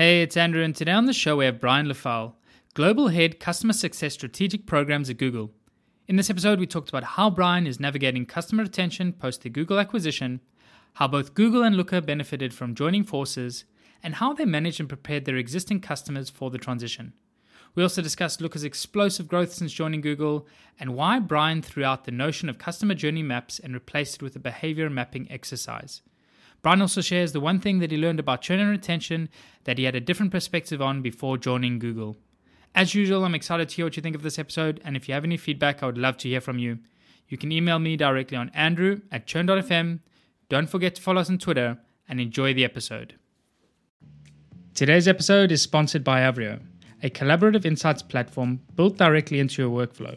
Hey, it's Andrew, and today on the show we have Brian LaFaille, Global Head Customer Success Strategic Programs at Google. In this episode, we talked about how Brian is navigating customer retention post the Google acquisition, how both Google and Looker benefited from joining forces, and how they managed and prepared their existing customers for the transition. We also discussed Looker's explosive growth since joining Google and why Brian threw out the notion of customer journey maps and replaced it with a behavior mapping exercise. Brian also shares the one thing that he learned about churn and retention that he had a different perspective on before joining Google. As usual, I'm excited to hear what you think of this episode, and if you have any feedback, I would love to hear from you. You can email me directly on andrew at churn.fm. Don't forget to follow us on Twitter, and enjoy the episode. Today's episode is sponsored by Avrio, a collaborative insights platform built directly into your workflow.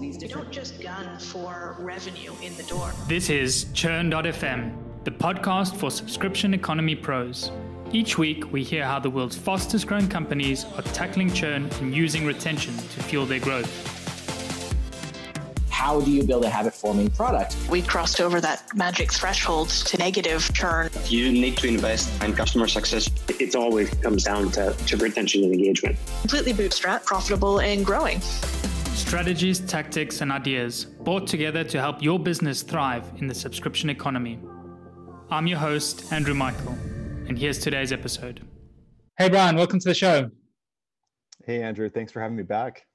These these different. don't just gun for revenue in the door. This is Churn.fm, the podcast for subscription economy pros. Each week, we hear how the world's fastest growing companies are tackling churn and using retention to fuel their growth. How do you build a habit forming product? We crossed over that magic threshold to negative churn. You need to invest in customer success. It always comes down to, to retention and engagement. Completely bootstrap, profitable, and growing. Strategies, tactics, and ideas brought together to help your business thrive in the subscription economy. I'm your host, Andrew Michael, and here's today's episode. Hey, Brian, welcome to the show. Hey, Andrew. Thanks for having me back.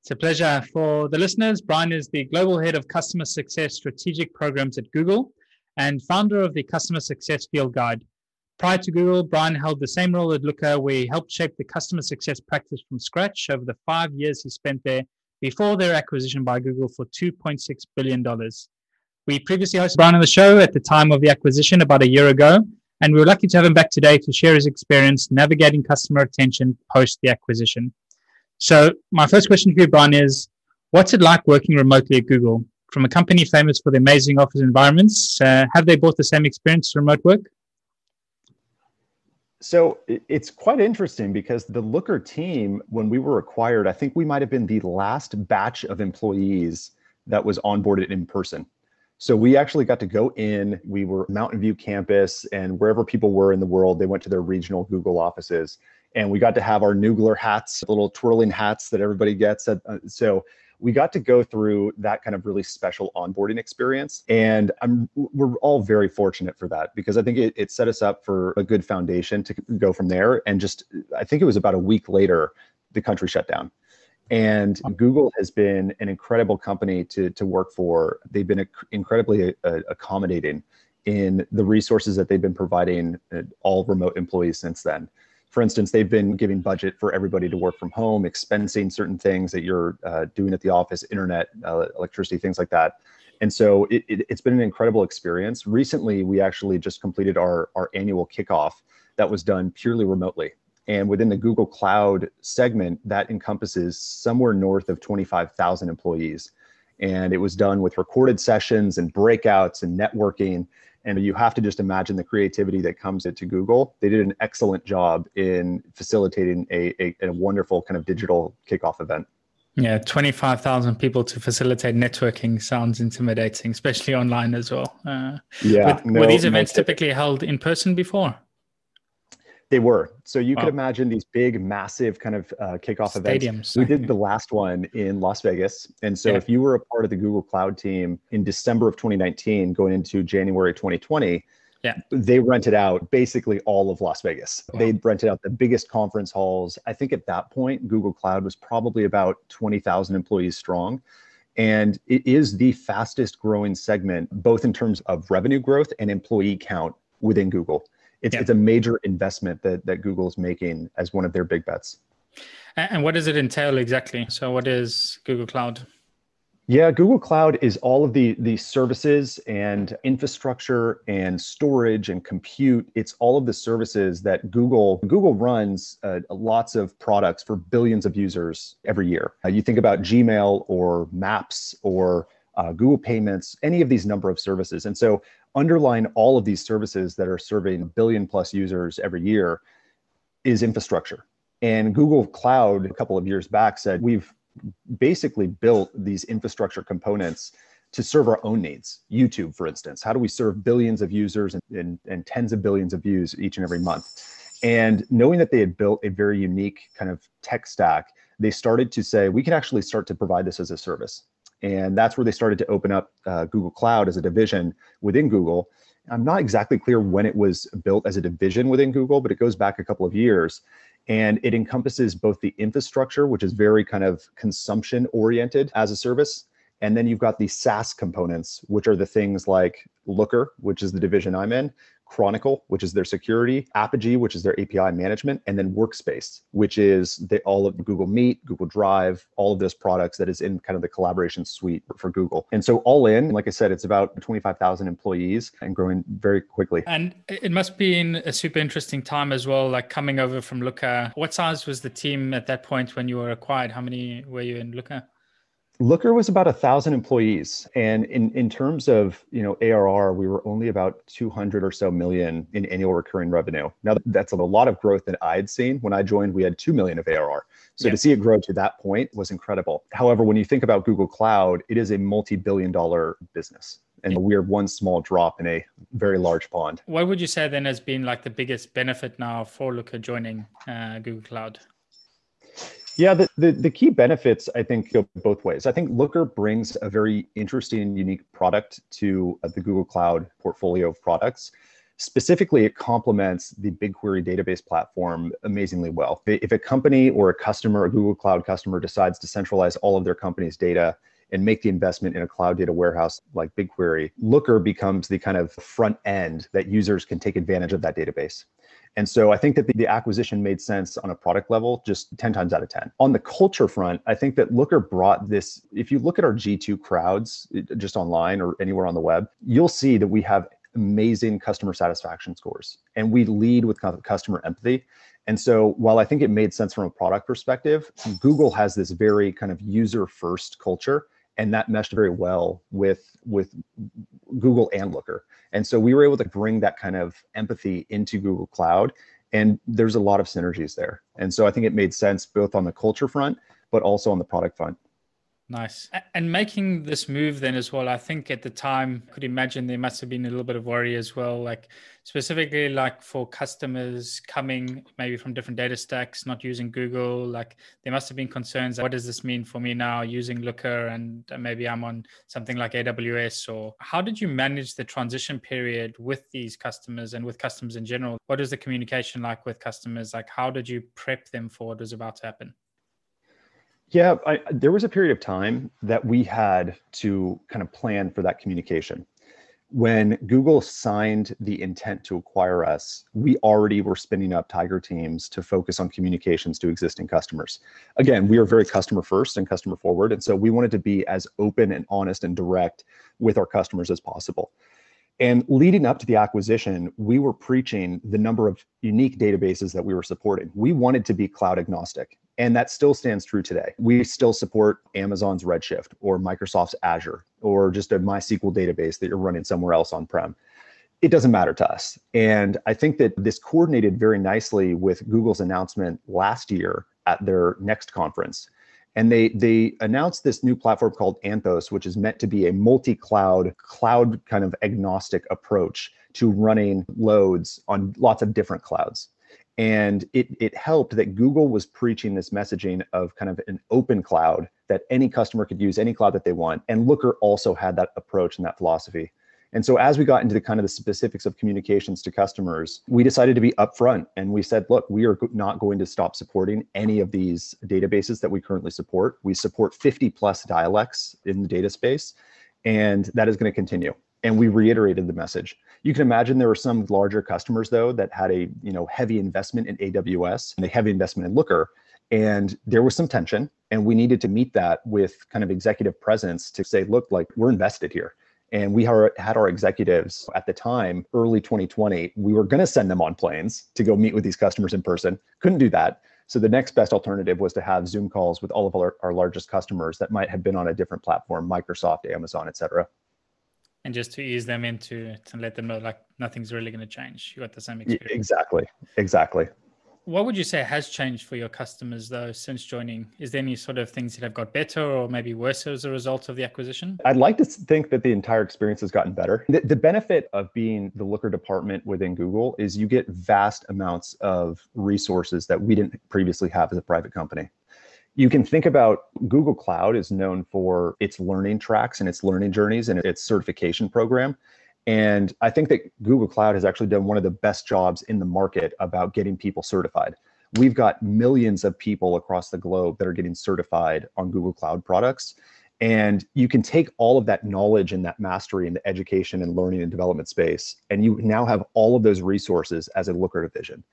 It's a pleasure. For the listeners, Brian is the Global Head of Customer Success Strategic Programs at Google and founder of the Customer Success Field Guide. Prior to Google, Brian held the same role at Looker, where he helped shape the customer success practice from scratch over the five years he spent there before their acquisition by Google for $2.6 billion. We previously hosted Brian on the show at the time of the acquisition about a year ago, and we were lucky to have him back today to share his experience navigating customer retention post the acquisition. So, my first question for you, Brian, is what's it like working remotely at Google? From a company famous for the amazing office environments, uh, have they brought the same experience to remote work? So it's quite interesting because the Looker team, when we were acquired, I think we might have been the last batch of employees that was onboarded in person. So we actually got to go in. We were Mountain View campus, and wherever people were in the world, they went to their regional Google offices, and we got to have our Noogler hats, little twirling hats that everybody gets. At, uh, so we got to go through that kind of really special onboarding experience. And I'm, we're all very fortunate for that because I think it, it set us up for a good foundation to go from there. And just, I think it was about a week later, the country shut down. And Google has been an incredible company to, to work for. They've been incredibly uh, accommodating in the resources that they've been providing uh, all remote employees since then for instance, they've been giving budget for everybody to work from home, expensing certain things that you're uh, doing at the office, internet, uh, electricity, things like that. And so it, it, it's been an incredible experience. Recently, we actually just completed our, our annual kickoff that was done purely remotely. And within the Google Cloud segment, that encompasses somewhere north of 25,000 employees. And it was done with recorded sessions and breakouts and networking and you have to just imagine the creativity that comes into Google. They did an excellent job in facilitating a, a, a wonderful kind of digital kickoff event. Yeah, 25,000 people to facilitate networking sounds intimidating, especially online as well. Uh, yeah. No, were these events no, typically held in person before? They were. So you wow. could imagine these big, massive kind of uh, kickoff Stadiums. events. We did the last one in Las Vegas. And so yeah. if you were a part of the Google Cloud team in December of 2019, going into January 2020, yeah. they rented out basically all of Las Vegas. Wow. They rented out the biggest conference halls. I think at that point, Google Cloud was probably about 20,000 employees strong. And it is the fastest growing segment, both in terms of revenue growth and employee count within Google it's yeah. it's a major investment that that Google is making as one of their big bets. And what does it entail exactly? So, what is Google Cloud? Yeah, Google Cloud is all of the the services and infrastructure and storage and compute. It's all of the services that Google Google runs uh, lots of products for billions of users every year. Uh, you think about Gmail or Maps or uh, Google Payments, any of these number of services. And so underlying all of these services that are serving a billion plus users every year is infrastructure. And Google Cloud a couple of years back said we've basically built these infrastructure components to serve our own needs. YouTube, for instance, how do we serve billions of users and, and, and, tens of billions of views each and every month? And knowing that they had built a very unique kind of tech stack, they started to say, we can actually start to provide this as a service. And that's where they started to open up uh, Google Cloud as a division within Google. I'm not exactly clear when it was built as a division within Google, but it goes back a couple of years and it encompasses both the infrastructure, which is very kind of consumption oriented as a service. And then you've got the SaaS components, which are the things like Looker, which is the division I'm in, Chronicle, which is their security, Apigee, which is their API management, and then Workspace, which is the, all of Google Meet, Google Drive, all of those products that is in kind of the collaboration suite for Google. And so all in, like I said, it's about 25,000 employees and growing very quickly. And it must be in a super interesting time as well, like coming over from Looker. What size was the team at that point when you were acquired? How many were you in Looker? Looker was about a thousand employees, and in in terms of you know ARR, we were only about two hundred or so million in annual recurring revenue. Now that's a lot of growth that I'd seen when I joined. We had two million of ARR, so yeah. to see it grow to that point was incredible. However, when you think about Google Cloud, it is a multi-billion dollar business. And we are one small drop in a very large pond. What would you say then has been like the biggest benefit now for Looker joining uh, Google Cloud? Yeah, the, the, the, key benefits, I think, go both ways. I think Looker brings a very interesting and unique product to uh, the Google Cloud portfolio of products. Specifically, it complements the BigQuery database platform amazingly well. If a company or a customer, a Google Cloud customer, decides to centralize all of their company's data and make the investment in a cloud data warehouse like BigQuery, Looker becomes the kind of front end that users can take advantage of that database. And so I think that the, the, acquisition made sense on a product level just 10 times out of 10. On the culture front, I think that Looker brought this. If you look at our G2 crowds just online or anywhere on the web, you'll see that we have amazing customer satisfaction scores and we lead with customer empathy. And so while I think it made sense from a product perspective, Google has this very kind of user first culture and that meshed very well with with Google and Looker. And so we were able to bring that kind of empathy into Google Cloud. And there's a lot of synergies there. And so I think it made sense both on the culture front, but also on the product front. Nice. And making this move then as well, I think at the time, could imagine there must have been a little bit of worry as well, like specifically like for customers coming maybe from different data stacks, not using Google, like there must have been concerns. What does this mean for me now using Looker and maybe I'm on something like AWS or how did you manage the transition period with these customers and with customers in general? What is the communication like with customers? Like how did you prep them for what was about to happen? Yeah, I, there was a period of time that we had to kind of plan for that communication. When Google signed the intent to acquire us, we already were spinning up Tiger teams to focus on communications to existing customers. Again, we are very customer first and customer forward. And so we wanted to be as open and honest and direct with our customers as possible. And leading up to the acquisition, we were preaching the number of unique databases that we were supporting. We wanted to be cloud agnostic, and that still stands true today. We still support Amazon's Redshift or Microsoft's Azure or just a MySQL database that you're running somewhere else on prem. It doesn't matter to us. And I think that this coordinated very nicely with Google's announcement last year at their next conference and they they announced this new platform called Anthos, which is meant to be a multi-cloud, cloud kind of agnostic approach to running loads on lots of different clouds. And it it helped that Google was preaching this messaging of kind of an open cloud that any customer could use any cloud that they want. And Looker also had that approach and that philosophy. And so as we got into the kind of the specifics of communications to customers, we decided to be upfront and we said, look, we are not going to stop supporting any of these databases that we currently support. We support 50 plus dialects in the data space, and that is going to continue. And we reiterated the message. You can imagine there were some larger customers though that had a you know heavy investment in AWS and a heavy investment in Looker. And there was some tension, and we needed to meet that with kind of executive presence to say, look, like we're invested here. And we had our executives at the time, early 2020, we were going to send them on planes to go meet with these customers in person. Couldn't do that. So the next best alternative was to have Zoom calls with all of our, our largest customers that might have been on a different platform, Microsoft, Amazon, et cetera and just to ease them into to let them know like nothing's really going to change you got the same experience exactly exactly what would you say has changed for your customers though since joining? Is there any sort of things that have got better or maybe worse as a result of the acquisition? I'd like to think that the entire experience has gotten better. The, the benefit of being the looker department within google is you get vast amounts of resources that we didn't previously have as a private company. You can think about Google Cloud is known for its learning tracks and its learning journeys and its certification program. And I think that Google Cloud has actually done one of the best jobs in the market about getting people certified. We've got millions of people across the globe that are getting certified on Google Cloud products. And you can take all of that knowledge and that mastery in the education and learning and development space, and you now have all of those resources as a Looker division.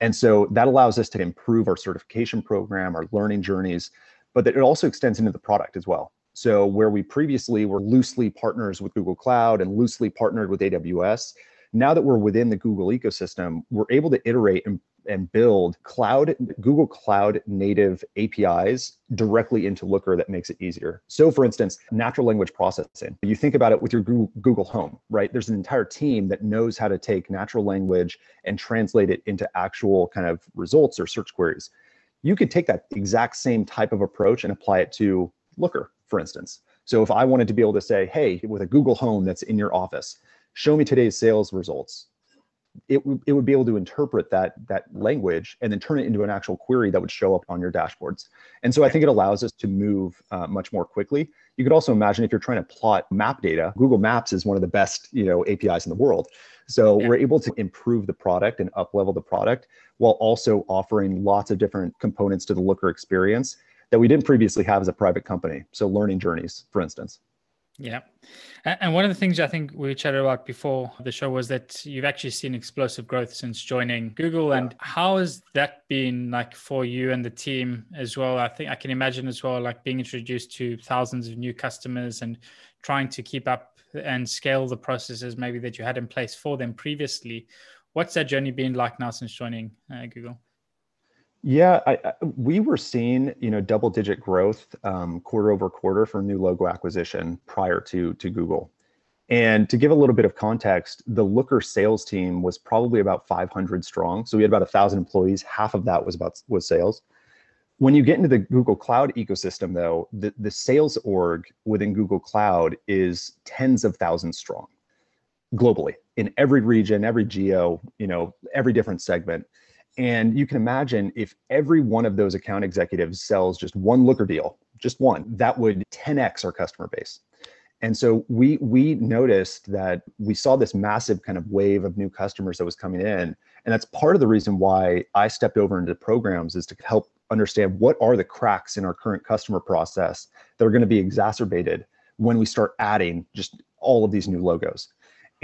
And so that allows us to improve our certification program, our learning journeys, but that it also extends into the product as well. So where we previously were loosely partners with Google Cloud and loosely partnered with AWS, now that we're within the Google ecosystem, we're able to iterate and and build cloud Google Cloud native APIs directly into Looker that makes it easier. So for instance, natural language processing. You think about it with your Google Home, right? There's an entire team that knows how to take natural language and translate it into actual kind of results or search queries. You could take that exact same type of approach and apply it to Looker, for instance. So if I wanted to be able to say, hey, with a Google Home that's in your office, show me today's sales results it, it would be able to interpret that that language and then turn it into an actual query that would show up on your dashboards. And so I think it allows us to move uh, much more quickly. You could also imagine if you're trying to plot map data, Google Maps is one of the best you know APIs in the world. So yeah. we're able to improve the product and up level the product while also offering lots of different components to the Looker experience that we didn't previously have as a private company. So learning journeys, for instance. Yeah. And one of the things I think we chatted about before the show was that you've actually seen explosive growth since joining Google. And how has that been like for you and the team as well? I think I can imagine as well, like being introduced to thousands of new customers and trying to keep up and scale the processes maybe that you had in place for them previously. What's that journey been like now since joining uh, Google? Yeah, I, I, we were seeing you know double digit growth um, quarter over quarter for new logo acquisition prior to to Google. And to give a little bit of context, the Looker sales team was probably about 500 strong. So we had about a thousand employees. Half of that was about was sales. When you get into the Google Cloud ecosystem, though, the, the sales org within Google Cloud is tens of thousands strong globally in every region, every geo, you know, every different segment. And you can imagine if every one of those account executives sells just one looker deal, just one, that would 10x our customer base. And so we we noticed that we saw this massive kind of wave of new customers that was coming in. And that's part of the reason why I stepped over into programs is to help understand what are the cracks in our current customer process that are going to be exacerbated when we start adding just all of these new logos.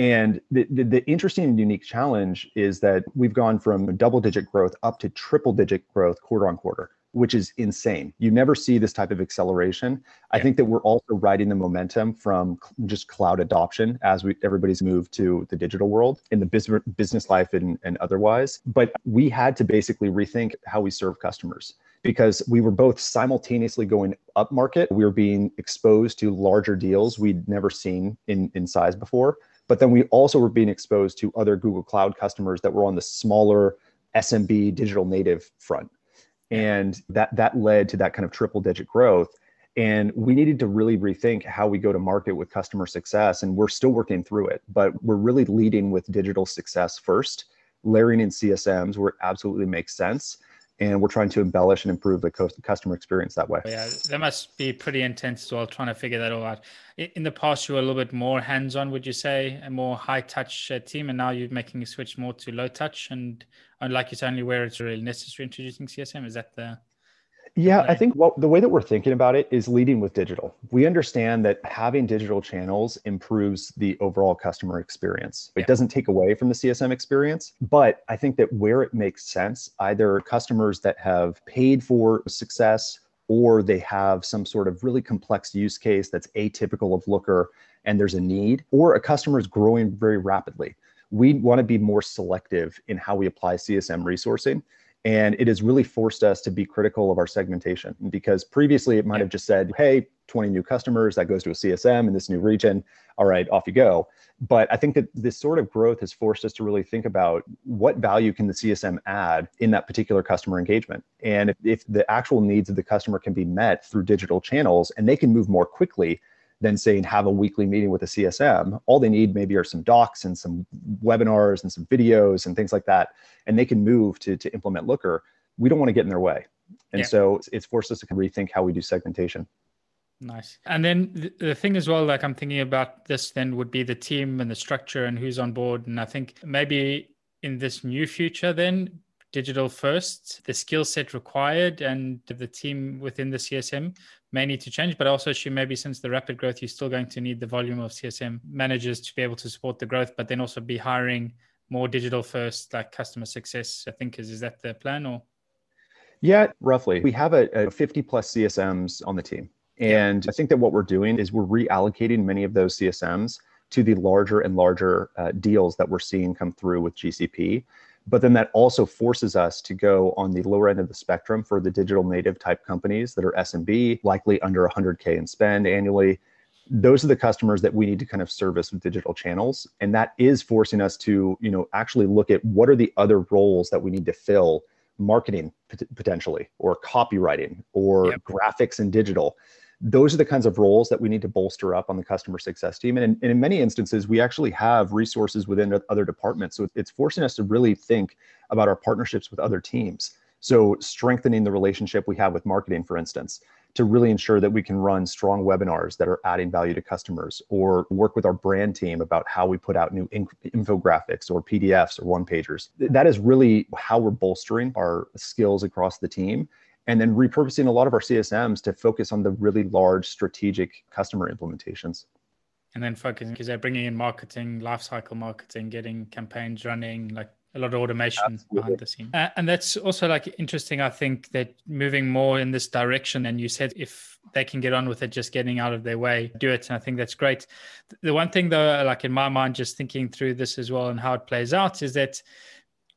And the, the, the, interesting and unique challenge is that we've gone from double digit growth up to triple digit growth quarter on quarter, which is insane. You never see this type of acceleration. Yeah. I think that we're also riding the momentum from just cloud adoption as we everybody's moved to the digital world in the business business life and, and otherwise. But we had to basically rethink how we serve customers because we were both simultaneously going up market. We were being exposed to larger deals we'd never seen in, in size before but then we also were being exposed to other Google Cloud customers that were on the smaller SMB digital native front. And that that led to that kind of triple digit growth. And we needed to really rethink how we go to market with customer success. And we're still working through it, but we're really leading with digital success first, layering in CSMs where it absolutely makes sense and we're trying to embellish and improve the customer experience that way. Yeah, that must be pretty intense as well, trying to figure that all out. In the past, you were a little bit more hands-on, would you say, a more high-touch uh, team, and now you're making a switch more to low-touch, and, and like it's only where it's really necessary introducing CSM. Is that the Yeah, I think well, the way that we're thinking about it is leading with digital. We understand that having digital channels improves the overall customer experience. It Yeah. doesn't take away from the CSM experience, but I think that where it makes sense, either customers that have paid for success or they have some sort of really complex use case that's atypical of Looker and there's a need, or a customer is growing very rapidly. We want to be more selective in how we apply CSM resourcing and it has really forced us to be critical of our segmentation because previously it might have just said, hey, 20 new customers, that goes to a CSM in this new region. All right, off you go. But I think that this sort of growth has forced us to really think about what value can the CSM add in that particular customer engagement. And if, if the actual needs of the customer can be met through digital channels and they can move more quickly than saying have a weekly meeting with a CSM. All they need maybe are some docs and some webinars and some videos and things like that, and they can move to to implement Looker. We don't want to get in their way, and Yeah. so it's- forced us to rethink how we do segmentation. Nice. And then the, the thing as well, like I'm thinking about this, then would be the team and the structure and who's on board. And I think maybe in this new future, then digital first, the skill set required and the team within the CSM may need to change. But I also assume maybe since the rapid growth, you're still going to need the volume of CSM managers to be able to support the growth, but then also be hiring more digital first, like customer success. I think is is that the plan or? Yeah, roughly. We have a, a 50 plus CSMs on the team. And I think that what we're doing is we're reallocating many of those CSMs to the larger and larger uh, deals that we're seeing come through with GCP. But then that also forces us to go on the lower end of the spectrum for the digital native type companies that are SMB, likely under 100K in spend annually. Those are the customers that we need to kind of service with digital channels. And that is forcing us to, you know, actually look at what are the other roles that we need to fill marketing pot- potentially or copywriting or Yep. graphics and digital those are the kinds of roles that we need to bolster up on the customer success team. And in, and in many instances we actually have resources within other departments. So it's forcing us to really think about our partnerships with other teams. So strengthening the relationship we have with marketing for instance to really ensure that we can run strong webinars that are adding value to customers or work with our brand team about how we put out new in- infographics or pdfs or one pagers. That is really how we're bolstering our skills across the team and then repurposing a lot of our CSMs to focus on the really large strategic customer implementations. and then focusing because they're bringing in marketing, lifecycle marketing, getting campaigns running, like a lot of automation Absolutely. behind the scene. Uh, and that's also like interesting. I think that moving more in this direction, and you said if they can get on with it, just getting out of their way, do it. And I think that's great. The one thing though, like in my mind, just thinking through this as well and how it plays out is that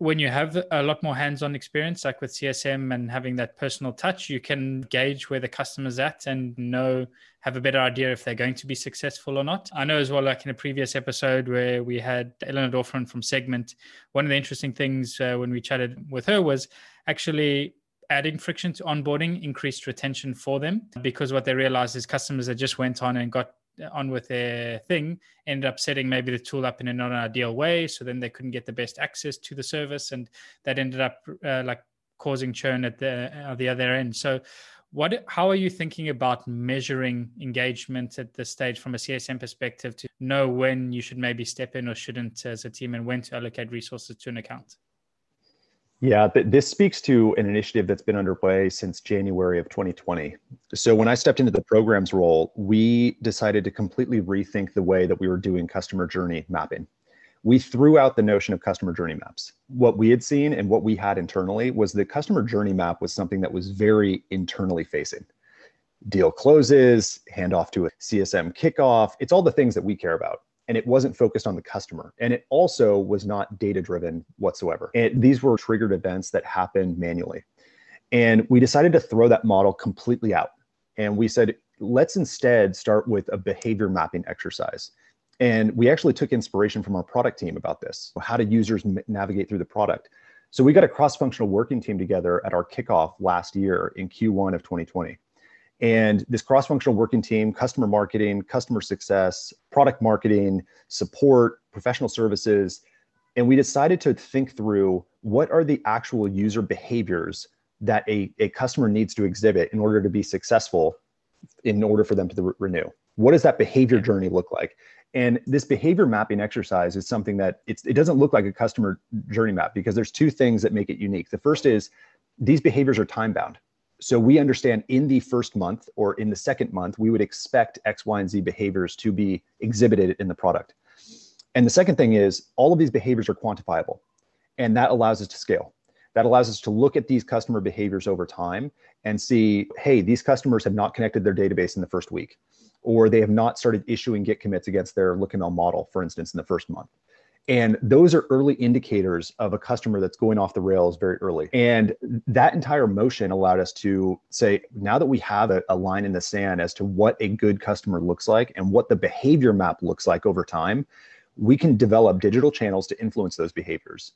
when you have a lot more hands-on experience like with csm and having that personal touch you can gauge where the customer's at and know have a better idea if they're going to be successful or not. I know as well like in a previous episode where we had eleanor dorfman from segment one of the interesting things uh, when we chatted with her was actually adding friction to onboarding increased retention for them because what they realized is customers that just went on and got on with their thing ended up setting maybe the tool up in a non-ideal way so then they couldn't get the best access to the service and that ended up uh, like causing churn at the uh, the other end. So what how are you thinking about measuring engagement at this stage from a csm perspective to know when you should maybe step in or shouldn't as a team and when to allocate resources to an account Yeah, th- this speaks to an initiative that's been underway since January of 2020. So, when I stepped into the programs role, we decided to completely rethink the way that we were doing customer journey mapping. We threw out the notion of customer journey maps. What we had seen and what we had internally was the customer journey map was something that was very internally facing. Deal closes, handoff to a CSM kickoff. It's all the things that we care about and it wasn't focused on the customer. And it also was not data driven whatsoever. And these were triggered events that happened manually. And we decided to throw that model completely out. And we said, let's instead start with a behavior mapping exercise. And we actually took inspiration from our product team about this. How do users navigate through the product? So we got a cross functional working team together at our kickoff last year in Q1 of 2020. And this cross functional working team, customer marketing, customer success, product marketing, support, professional services. And we decided to think through what are the actual user behaviors that a, a customer needs to exhibit in order to be successful, in order for them to re- renew. What does that behavior journey look like? And this behavior mapping exercise is something that it's, it doesn't look like a customer journey map because there's two things that make it unique. The first is these behaviors are time bound. So we understand in the first month or in the second month, we would expect X, Y, and Z behaviors to be exhibited in the product. And the second thing is all of these behaviors are quantifiable, and that allows us to scale. That allows us to look at these customer behaviors over time and see, hey, these customers have not connected their database in the first week, or they have not started issuing Git commits against their LookML model, for instance, in the first month. And those are early indicators of a customer that's going off the rails very early. And that entire motion allowed us to say, now that we have a, a, line in the sand as to what a good customer looks like and what the behavior map looks like over time, we can develop digital channels to influence those behaviors.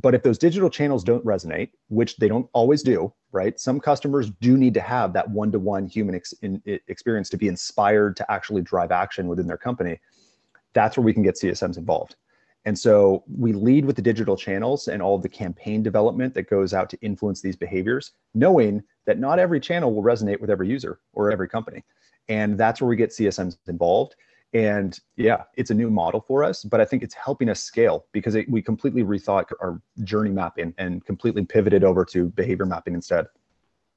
But if those digital channels don't resonate, which they don't always do, right? Some customers do need to have that one to one human ex- in, experience to be inspired to actually drive action within their company. That's where we can get CSMs involved. And so we lead with the digital channels and all of the campaign development that goes out to influence these behaviors, knowing that not every channel will resonate with every user or every company. And that's where we get CSMs involved. And yeah, it's a new model for us, but I think it's helping us scale because it, we completely rethought our journey mapping and completely pivoted over to behavior mapping instead.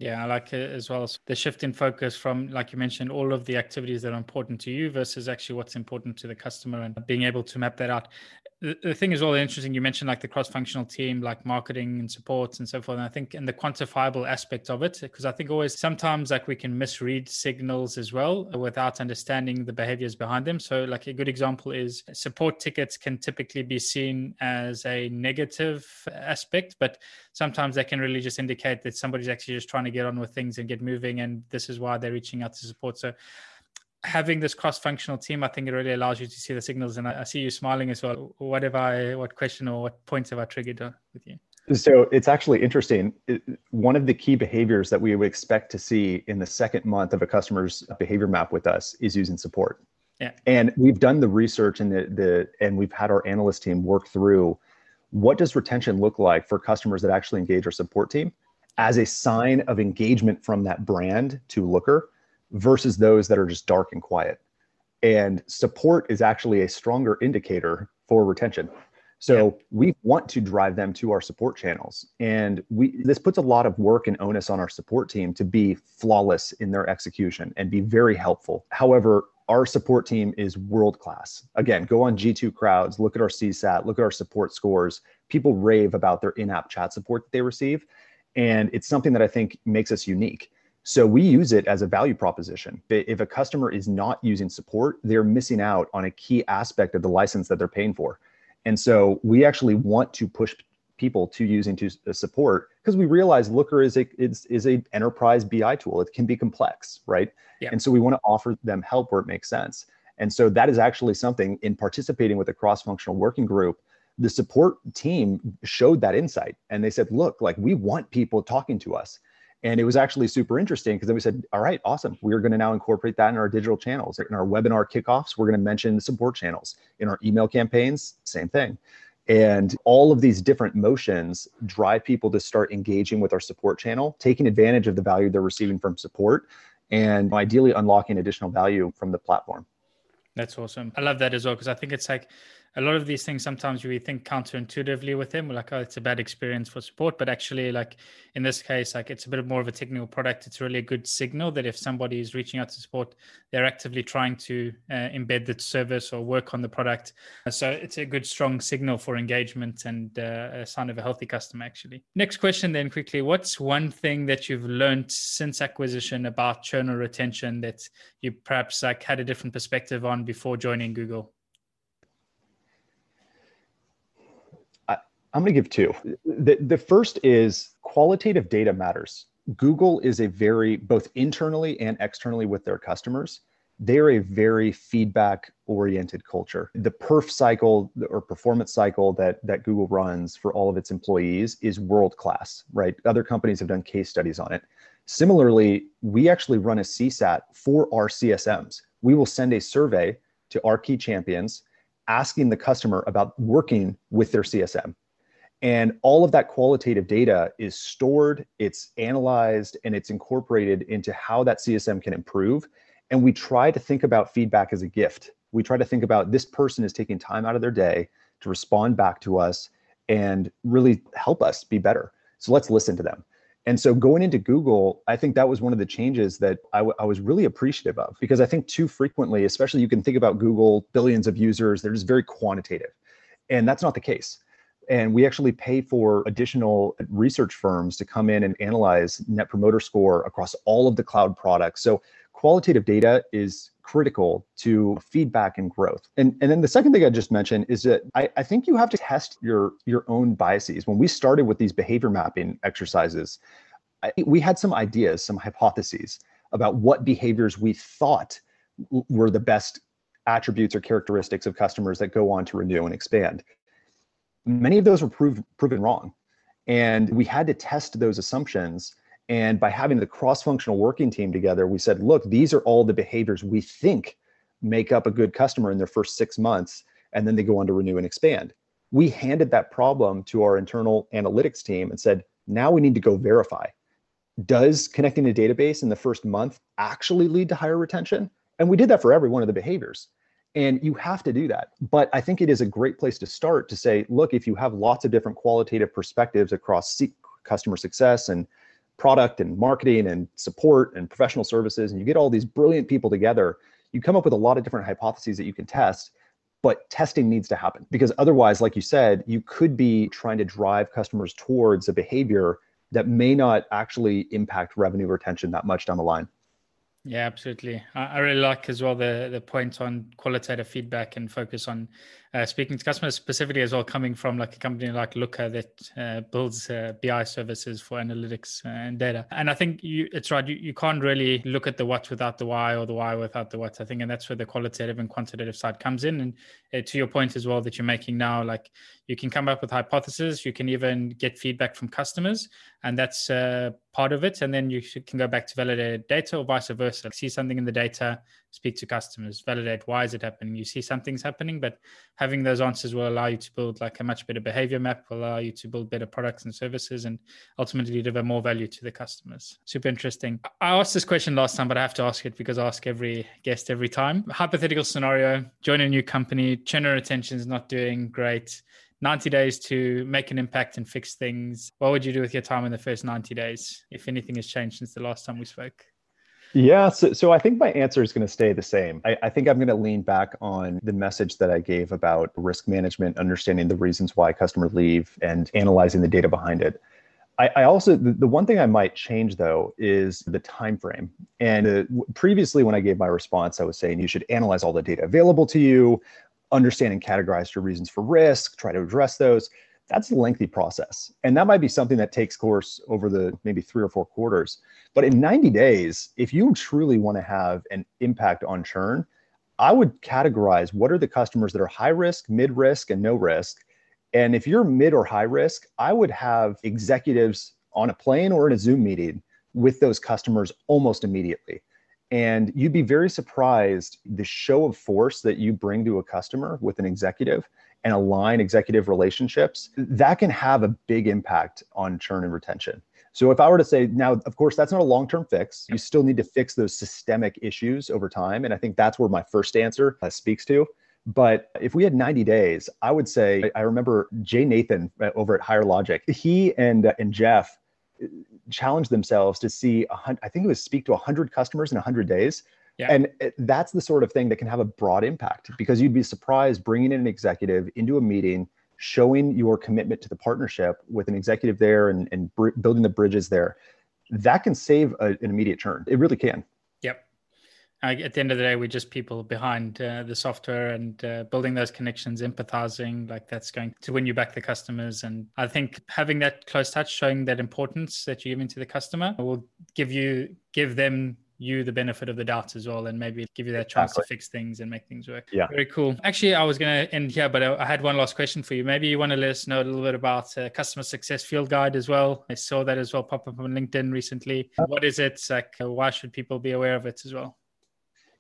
Yeah, I like it as well. As the shift in focus from, like you mentioned, all of the activities that are important to you versus actually what's important to the customer and being able to map that out the, thing is all interesting. You mentioned like the cross-functional team, like marketing and support and so forth. And I think in the quantifiable aspect of it, because I think always sometimes like we can misread signals as well without understanding the behaviors behind them. So like a good example is support tickets can typically be seen as a negative aspect, but sometimes that can really just indicate that somebody's actually just trying to get on with things and get moving. And this is why they're reaching out to support. So having this cross-functional team, I think it really allows you to see the signals. And I, I see you smiling as well. What have I, what question or what points have I triggered with you? So it's actually interesting. One of the key behaviors that we would expect to see in the second month of a customer's behavior map with us is using support. Yeah. And we've done the research and the, the and we've had our analyst team work through what does retention look like for customers that actually engage our support team as a sign of engagement from that brand to Looker versus those that are just dark and quiet. And support is actually a stronger indicator for retention. So yeah. we want to drive them to our support channels. And we this puts a lot of work and onus on our support team to be flawless in their execution and be very helpful. However, our support team is world class. Again, go on G2 crowds, look at our CSAT, look at our support scores. People rave about their in-app chat support that they receive. And it's something that I think makes us unique. So we use it as a value proposition. If a customer is not using support, they're missing out on a key aspect of the license that they're paying for. And so we actually want to push people to using to uh, support because we realize Looker is a is, is a enterprise BI tool. It can be complex, right? Yeah. And so we want to offer them help where it makes sense. And so that is actually something in participating with a cross-functional working group the support team showed that insight and they said look like we want people talking to us and it was actually super interesting because then we said, all right, awesome. We're going to now incorporate that in our digital channels. In our webinar kickoffs, we're going to mention the support channels. In our email campaigns, same thing. And all of these different motions drive people to start engaging with our support channel, taking advantage of the value they're receiving from support, and ideally unlocking additional value from the platform. That's awesome. I love that as well because I think it's like a lot of these things sometimes we think counterintuitively with them. We're like, oh, it's a bad experience for support. But actually, like in this case, like it's a bit more of a technical product. It's really a good signal that if somebody is reaching out to support, they're actively trying to uh, embed the service or work on the product. So it's a good, strong signal for engagement and uh, a sign of a healthy customer, actually. Next question, then quickly. What's one thing that you've learned since acquisition about churn or retention that you perhaps like had a different perspective on before joining Google? I'm going to give two. The, the first is qualitative data matters. Google is a very, both internally and externally with their customers, they're a very feedback oriented culture. The perf cycle or performance cycle that, that Google runs for all of its employees is world class, right? Other companies have done case studies on it. Similarly, we actually run a CSAT for our CSMs. We will send a survey to our key champions asking the customer about working with their CSM and all of that qualitative data is stored, it's analyzed, and it's incorporated into how that CSM can improve. And we try to think about feedback as a gift. We try to think about this person is taking time out of their day to respond back to us and really help us be better. So let's listen to them. And so going into Google, I think that was one of the changes that I, w- I was really appreciative of because I think too frequently, especially you can think about Google, billions of users, they're just very quantitative. And that's not the case. And we actually pay for additional research firms to come in and analyze Net Promoter Score across all of the cloud products. So qualitative data is critical to feedback and growth. And, and then the second thing I just mentioned is that I, I think you have to test your, your own biases. When we started with these behavior mapping exercises, I, we had some ideas, some hypotheses about what behaviors we thought were the best attributes or characteristics of customers that go on to renew and expand. Many of those were proved, proven wrong. And we had to test those assumptions and by having the cross functional working team together, we said, look, these are all the behaviors we think make up a good customer in their first six months. And then they go on to renew and expand. We handed that problem to our internal analytics team and said, now we need to go verify. Does connecting a database in the first month actually lead to higher retention? And we did that for every one of the behaviors. And you have to do that. But I think it is a great place to start to say, look, if you have lots of different qualitative perspectives across customer success and product and marketing and support and professional services, and you get all these brilliant people together, you come up with a lot of different hypotheses that you can test. But testing needs to happen because otherwise, like you said, you could be trying to drive customers towards a behavior that may not actually impact revenue retention that much down the line. Yeah, absolutely. I, really like as well the the point on qualitative feedback and focus on uh, speaking to customers specifically as well, coming from like a company like Looker that uh, builds uh, BI services for analytics and data. And I think you, it's right. You, you can't really look at the what without the why or the why without the what. I think, and that's where the qualitative and quantitative side comes in. And uh, to your point as well that you're making now, like you can come up with hypotheses, you can even get feedback from customers, and that's uh, part of it. And then you can go back to validated data or vice versa. See something in the data, speak to customers, validate why is it happening. You see something's happening, but having those answers will allow you to build like a much better behavior map, will allow you to build better products and services, and ultimately deliver more value to the customers. Super interesting. I asked this question last time, but I have to ask it because I ask every guest every time. Hypothetical scenario: join a new company, channel retention is not doing great. 90 days to make an impact and fix things. What would you do with your time in the first 90 days if anything has changed since the last time we spoke? Yeah, so, so I think my answer is going to stay the same. I, I think I'm going to lean back on the message that I gave about risk management, understanding the reasons why customers leave, and analyzing the data behind it. I, I also the, the, one thing I might change though is the time frame. And uh, previously, when I gave my response, I was saying you should analyze all the data available to you, understand and categorize your reasons for risk, try to address those that's a lengthy process. And that might be something that takes course over the maybe three or four quarters. But in 90 days, if you truly want to have an impact on churn, I would categorize what are the customers that are high risk, mid risk, and no risk. And if you're mid or high risk, I would have executives on a plane or in a Zoom meeting with those customers almost immediately. And you'd be very surprised the show of force that you bring to a customer with an executive and align executive relationships, that can have a big impact on churn and retention. So if I were to say now, of course, that's not a long-term fix. You still need to fix those systemic issues over time, and I think that's where my first answer uh, speaks to. But if we had 90 days, I would say I remember Jay Nathan uh, over at Higher Logic. He and uh, and Jeff uh, challenged themselves to see I think it was speak to 100 customers in 100 days. Yeah. And that's the sort of thing that can have a broad impact because you'd be surprised bringing in an executive into a meeting, showing your commitment to the partnership with an executive there and, and br- building the bridges there. That can save a, an immediate churn. It really can. Yep. at the end of the day, we're just people behind uh, the software and uh, building those connections, empathizing. Like that's going to win you back the customers. And I think having that close touch, showing that importance that you're giving to the customer, will give you give them you the benefit of the doubt as well and maybe give you that chance exactly. to fix things and make things work. Yeah. Very cool. Actually, I was going to end here, but I, had one last question for you. Maybe you want to let us know a little bit about uh, customer success field guide as well. I saw that as well pop up on LinkedIn recently. What is it? Like, uh, why should people be aware of it as well?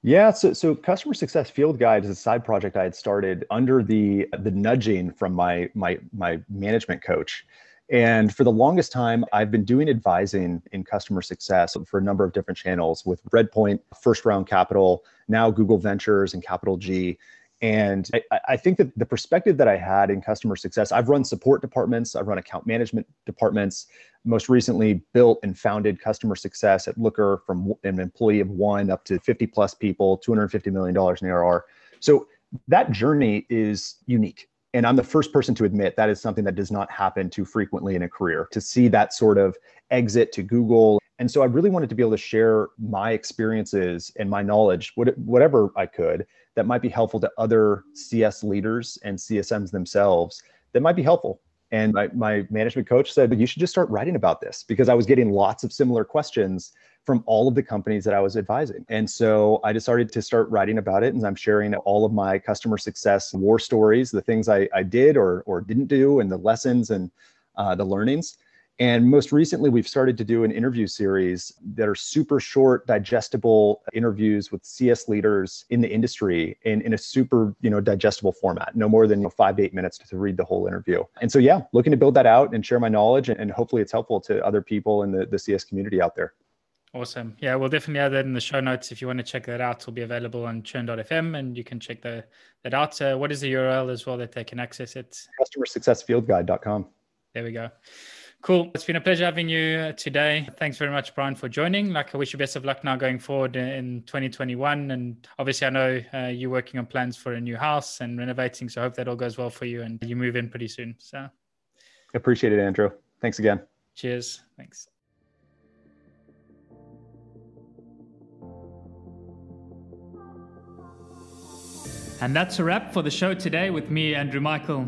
Yeah, so so customer success field guide is a side project I had started under the the nudging from my my my management coach. And for the longest time, I've been doing advising in customer success for a number of different channels with Redpoint, First Round Capital, now Google Ventures and Capital G. And I, I, think that the perspective that I had in customer success, I've run support departments, I've run account management departments, most recently built and founded customer success at Looker from an employee of one up to 50 plus people, $250 million in ARR. So that journey is unique. And I'm the first person to admit that is something that does not happen too frequently in a career to see that sort of exit to Google. And so I really wanted to be able to share my experiences and my knowledge, whatever I could, that might be helpful to other CS leaders and CSMs themselves that might be helpful. And my, my management coach said, you should just start writing about this because I was getting lots of similar questions from all of the companies that I was advising. And so I decided to start writing about it. And I'm sharing all of my customer success war stories, the things I, I did or, or didn't do, and the lessons and uh, the learnings. And most recently, we've started to do an interview series that are super short, digestible interviews with CS leaders in the industry in, in a super, you know, digestible format, no more than you know, five to eight minutes to, read the whole interview. And so, yeah, looking to build that out and share my knowledge, and, and hopefully it's helpful to other people in the, the CS community out there. Awesome. Yeah, we'll definitely add that in the show notes. If you want to check that out, it'll be available on churn.fm and you can check the, that out. Uh, what is the URL as well that they can access it? CustomerSuccessFieldGuide.com. There we go. Cool. It's been a pleasure having you today. Thanks very much, Brian, for joining. Like, I wish you best of luck now going forward in 2021. And obviously, I know uh, you're working on plans for a new house and renovating. So I hope that all goes well for you and you move in pretty soon. So appreciate it, Andrew. Thanks again. Cheers. Thanks. And that's a wrap for the show today with me, Andrew Michael.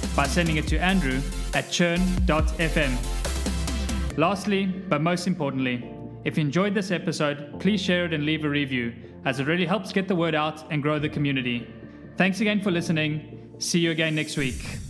by sending it to Andrew at churn.fm. Lastly, but most importantly, if you enjoyed this episode, please share it and leave a review, as it really helps get the word out and grow the community. Thanks again for listening. See you again next week.